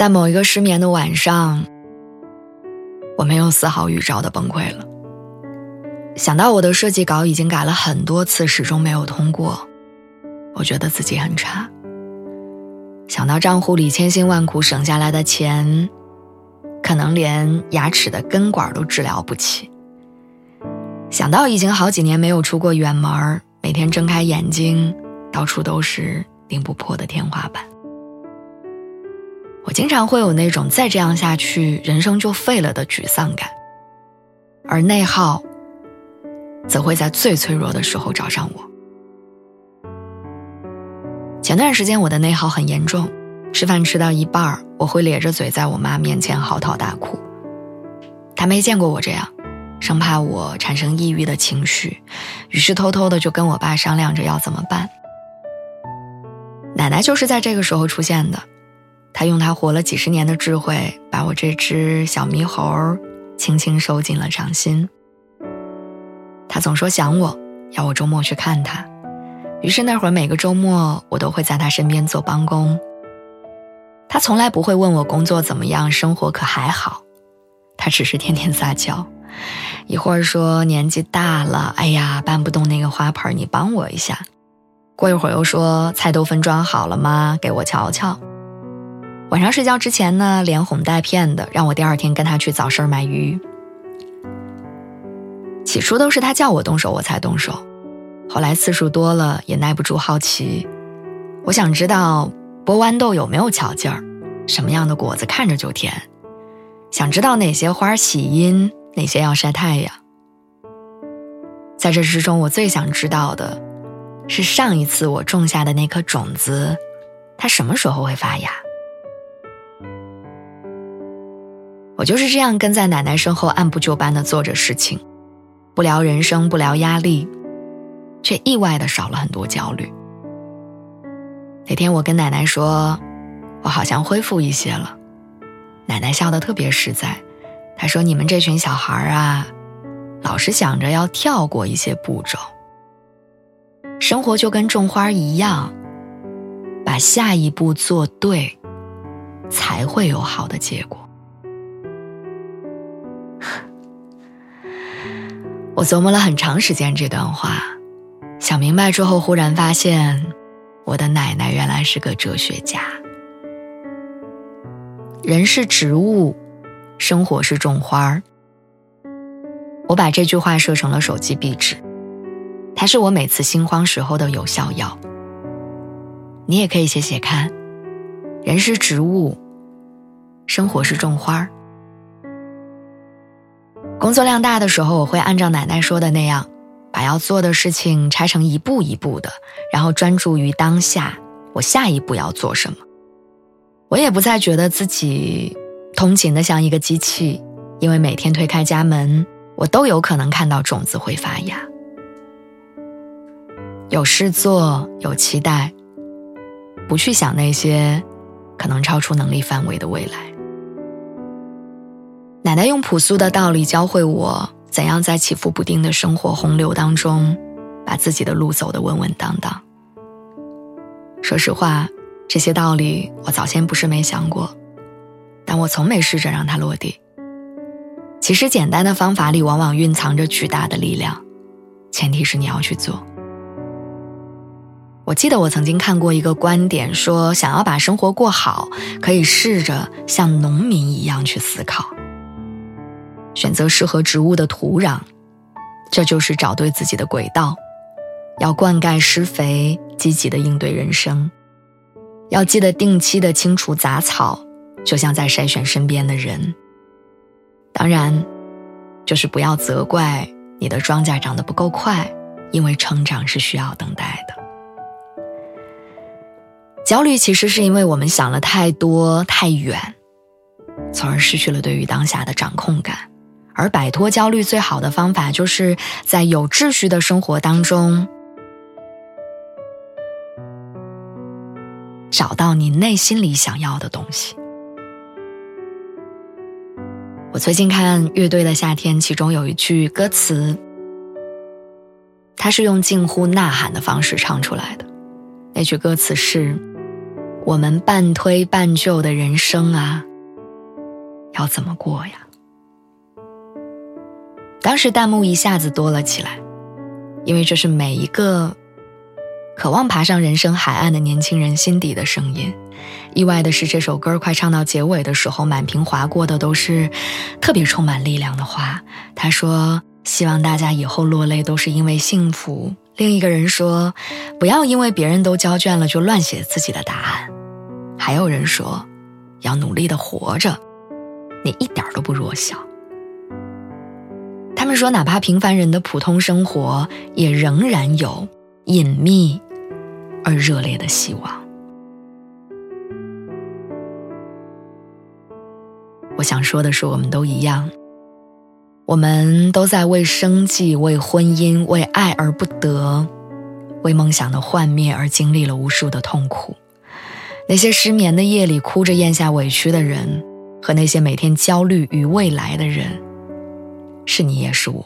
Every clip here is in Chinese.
在某一个失眠的晚上，我没有丝毫预兆的崩溃了。想到我的设计稿已经改了很多次，始终没有通过，我觉得自己很差。想到账户里千辛万苦省下来的钱，可能连牙齿的根管都治疗不起。想到已经好几年没有出过远门，每天睁开眼睛，到处都是顶不破的天花板。我经常会有那种再这样下去人生就废了的沮丧感，而内耗则会在最脆弱的时候找上我。前段时间我的内耗很严重，吃饭吃到一半儿我会咧着嘴在我妈面前嚎啕大哭。她没见过我这样，生怕我产生抑郁的情绪，于是偷偷的就跟我爸商量着要怎么办。奶奶就是在这个时候出现的。他用他活了几十年的智慧，把我这只小猕猴轻轻收进了掌心。他总说想我，要我周末去看他。于是那会儿每个周末，我都会在他身边做帮工。他从来不会问我工作怎么样，生活可还好。他只是天天撒娇，一会儿说年纪大了，哎呀搬不动那个花盆，你帮我一下。过一会儿又说菜都分装好了吗？给我瞧瞧。晚上睡觉之前呢，连哄带骗的让我第二天跟他去早市买鱼。起初都是他叫我动手，我才动手。后来次数多了，也耐不住好奇，我想知道剥豌豆有没有巧劲儿，什么样的果子看着就甜，想知道哪些花喜阴，哪些要晒太阳。在这之中，我最想知道的是上一次我种下的那颗种子，它什么时候会发芽。我就是这样跟在奶奶身后按部就班的做着事情，不聊人生，不聊压力，却意外的少了很多焦虑。那天我跟奶奶说，我好像恢复一些了，奶奶笑得特别实在，她说：“你们这群小孩啊，老是想着要跳过一些步骤，生活就跟种花一样，把下一步做对，才会有好的结果。”我琢磨了很长时间这段话，想明白之后，忽然发现，我的奶奶原来是个哲学家。人是植物，生活是种花儿。我把这句话设成了手机壁纸，它是我每次心慌时候的有效药。你也可以写写看，人是植物，生活是种花儿。工作量大的时候，我会按照奶奶说的那样，把要做的事情拆成一步一步的，然后专注于当下，我下一步要做什么。我也不再觉得自己通勤的像一个机器，因为每天推开家门，我都有可能看到种子会发芽。有事做，有期待，不去想那些可能超出能力范围的未来。奶奶用朴素的道理教会我怎样在起伏不定的生活洪流当中，把自己的路走得稳稳当当。说实话，这些道理我早先不是没想过，但我从没试着让它落地。其实，简单的方法里往往蕴藏着巨大的力量，前提是你要去做。我记得我曾经看过一个观点，说想要把生活过好，可以试着像农民一样去思考。选择适合植物的土壤，这就是找对自己的轨道。要灌溉施肥，积极的应对人生。要记得定期的清除杂草，就像在筛选身边的人。当然，就是不要责怪你的庄稼长得不够快，因为成长是需要等待的。焦虑其实是因为我们想了太多太远，从而失去了对于当下的掌控感。而摆脱焦虑最好的方法，就是在有秩序的生活当中，找到你内心里想要的东西。我最近看乐队的夏天，其中有一句歌词，它是用近乎呐喊的方式唱出来的。那句歌词是：“我们半推半就的人生啊，要怎么过呀？”当时弹幕一下子多了起来，因为这是每一个渴望爬上人生海岸的年轻人心底的声音。意外的是，这首歌快唱到结尾的时候，满屏划过的都是特别充满力量的话。他说：“希望大家以后落泪都是因为幸福。”另一个人说：“不要因为别人都交卷了就乱写自己的答案。”还有人说：“要努力的活着，你一点都不弱小。”他们说，哪怕平凡人的普通生活，也仍然有隐秘而热烈的希望。我想说的是，我们都一样，我们都在为生计、为婚姻、为爱而不得，为梦想的幻灭而经历了无数的痛苦。那些失眠的夜里哭着咽下委屈的人，和那些每天焦虑于未来的人。是你也是我。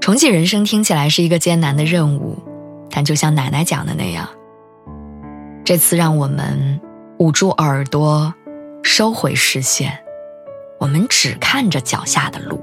重启人生听起来是一个艰难的任务，但就像奶奶讲的那样，这次让我们捂住耳朵，收回视线，我们只看着脚下的路。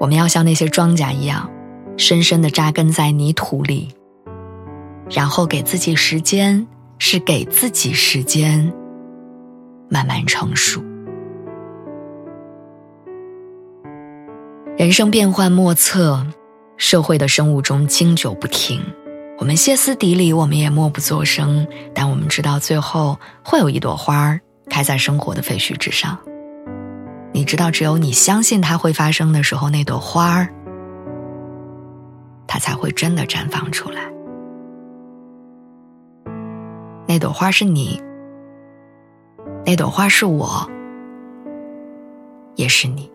我们要像那些庄稼一样，深深的扎根在泥土里，然后给自己时间，是给自己时间。慢慢成熟。人生变幻莫测，社会的生物钟经久不停。我们歇斯底里，我们也默不作声，但我们知道，最后会有一朵花儿开在生活的废墟之上。你知道，只有你相信它会发生的时候，那朵花儿，它才会真的绽放出来。那朵花是你。那朵花是我，也是你。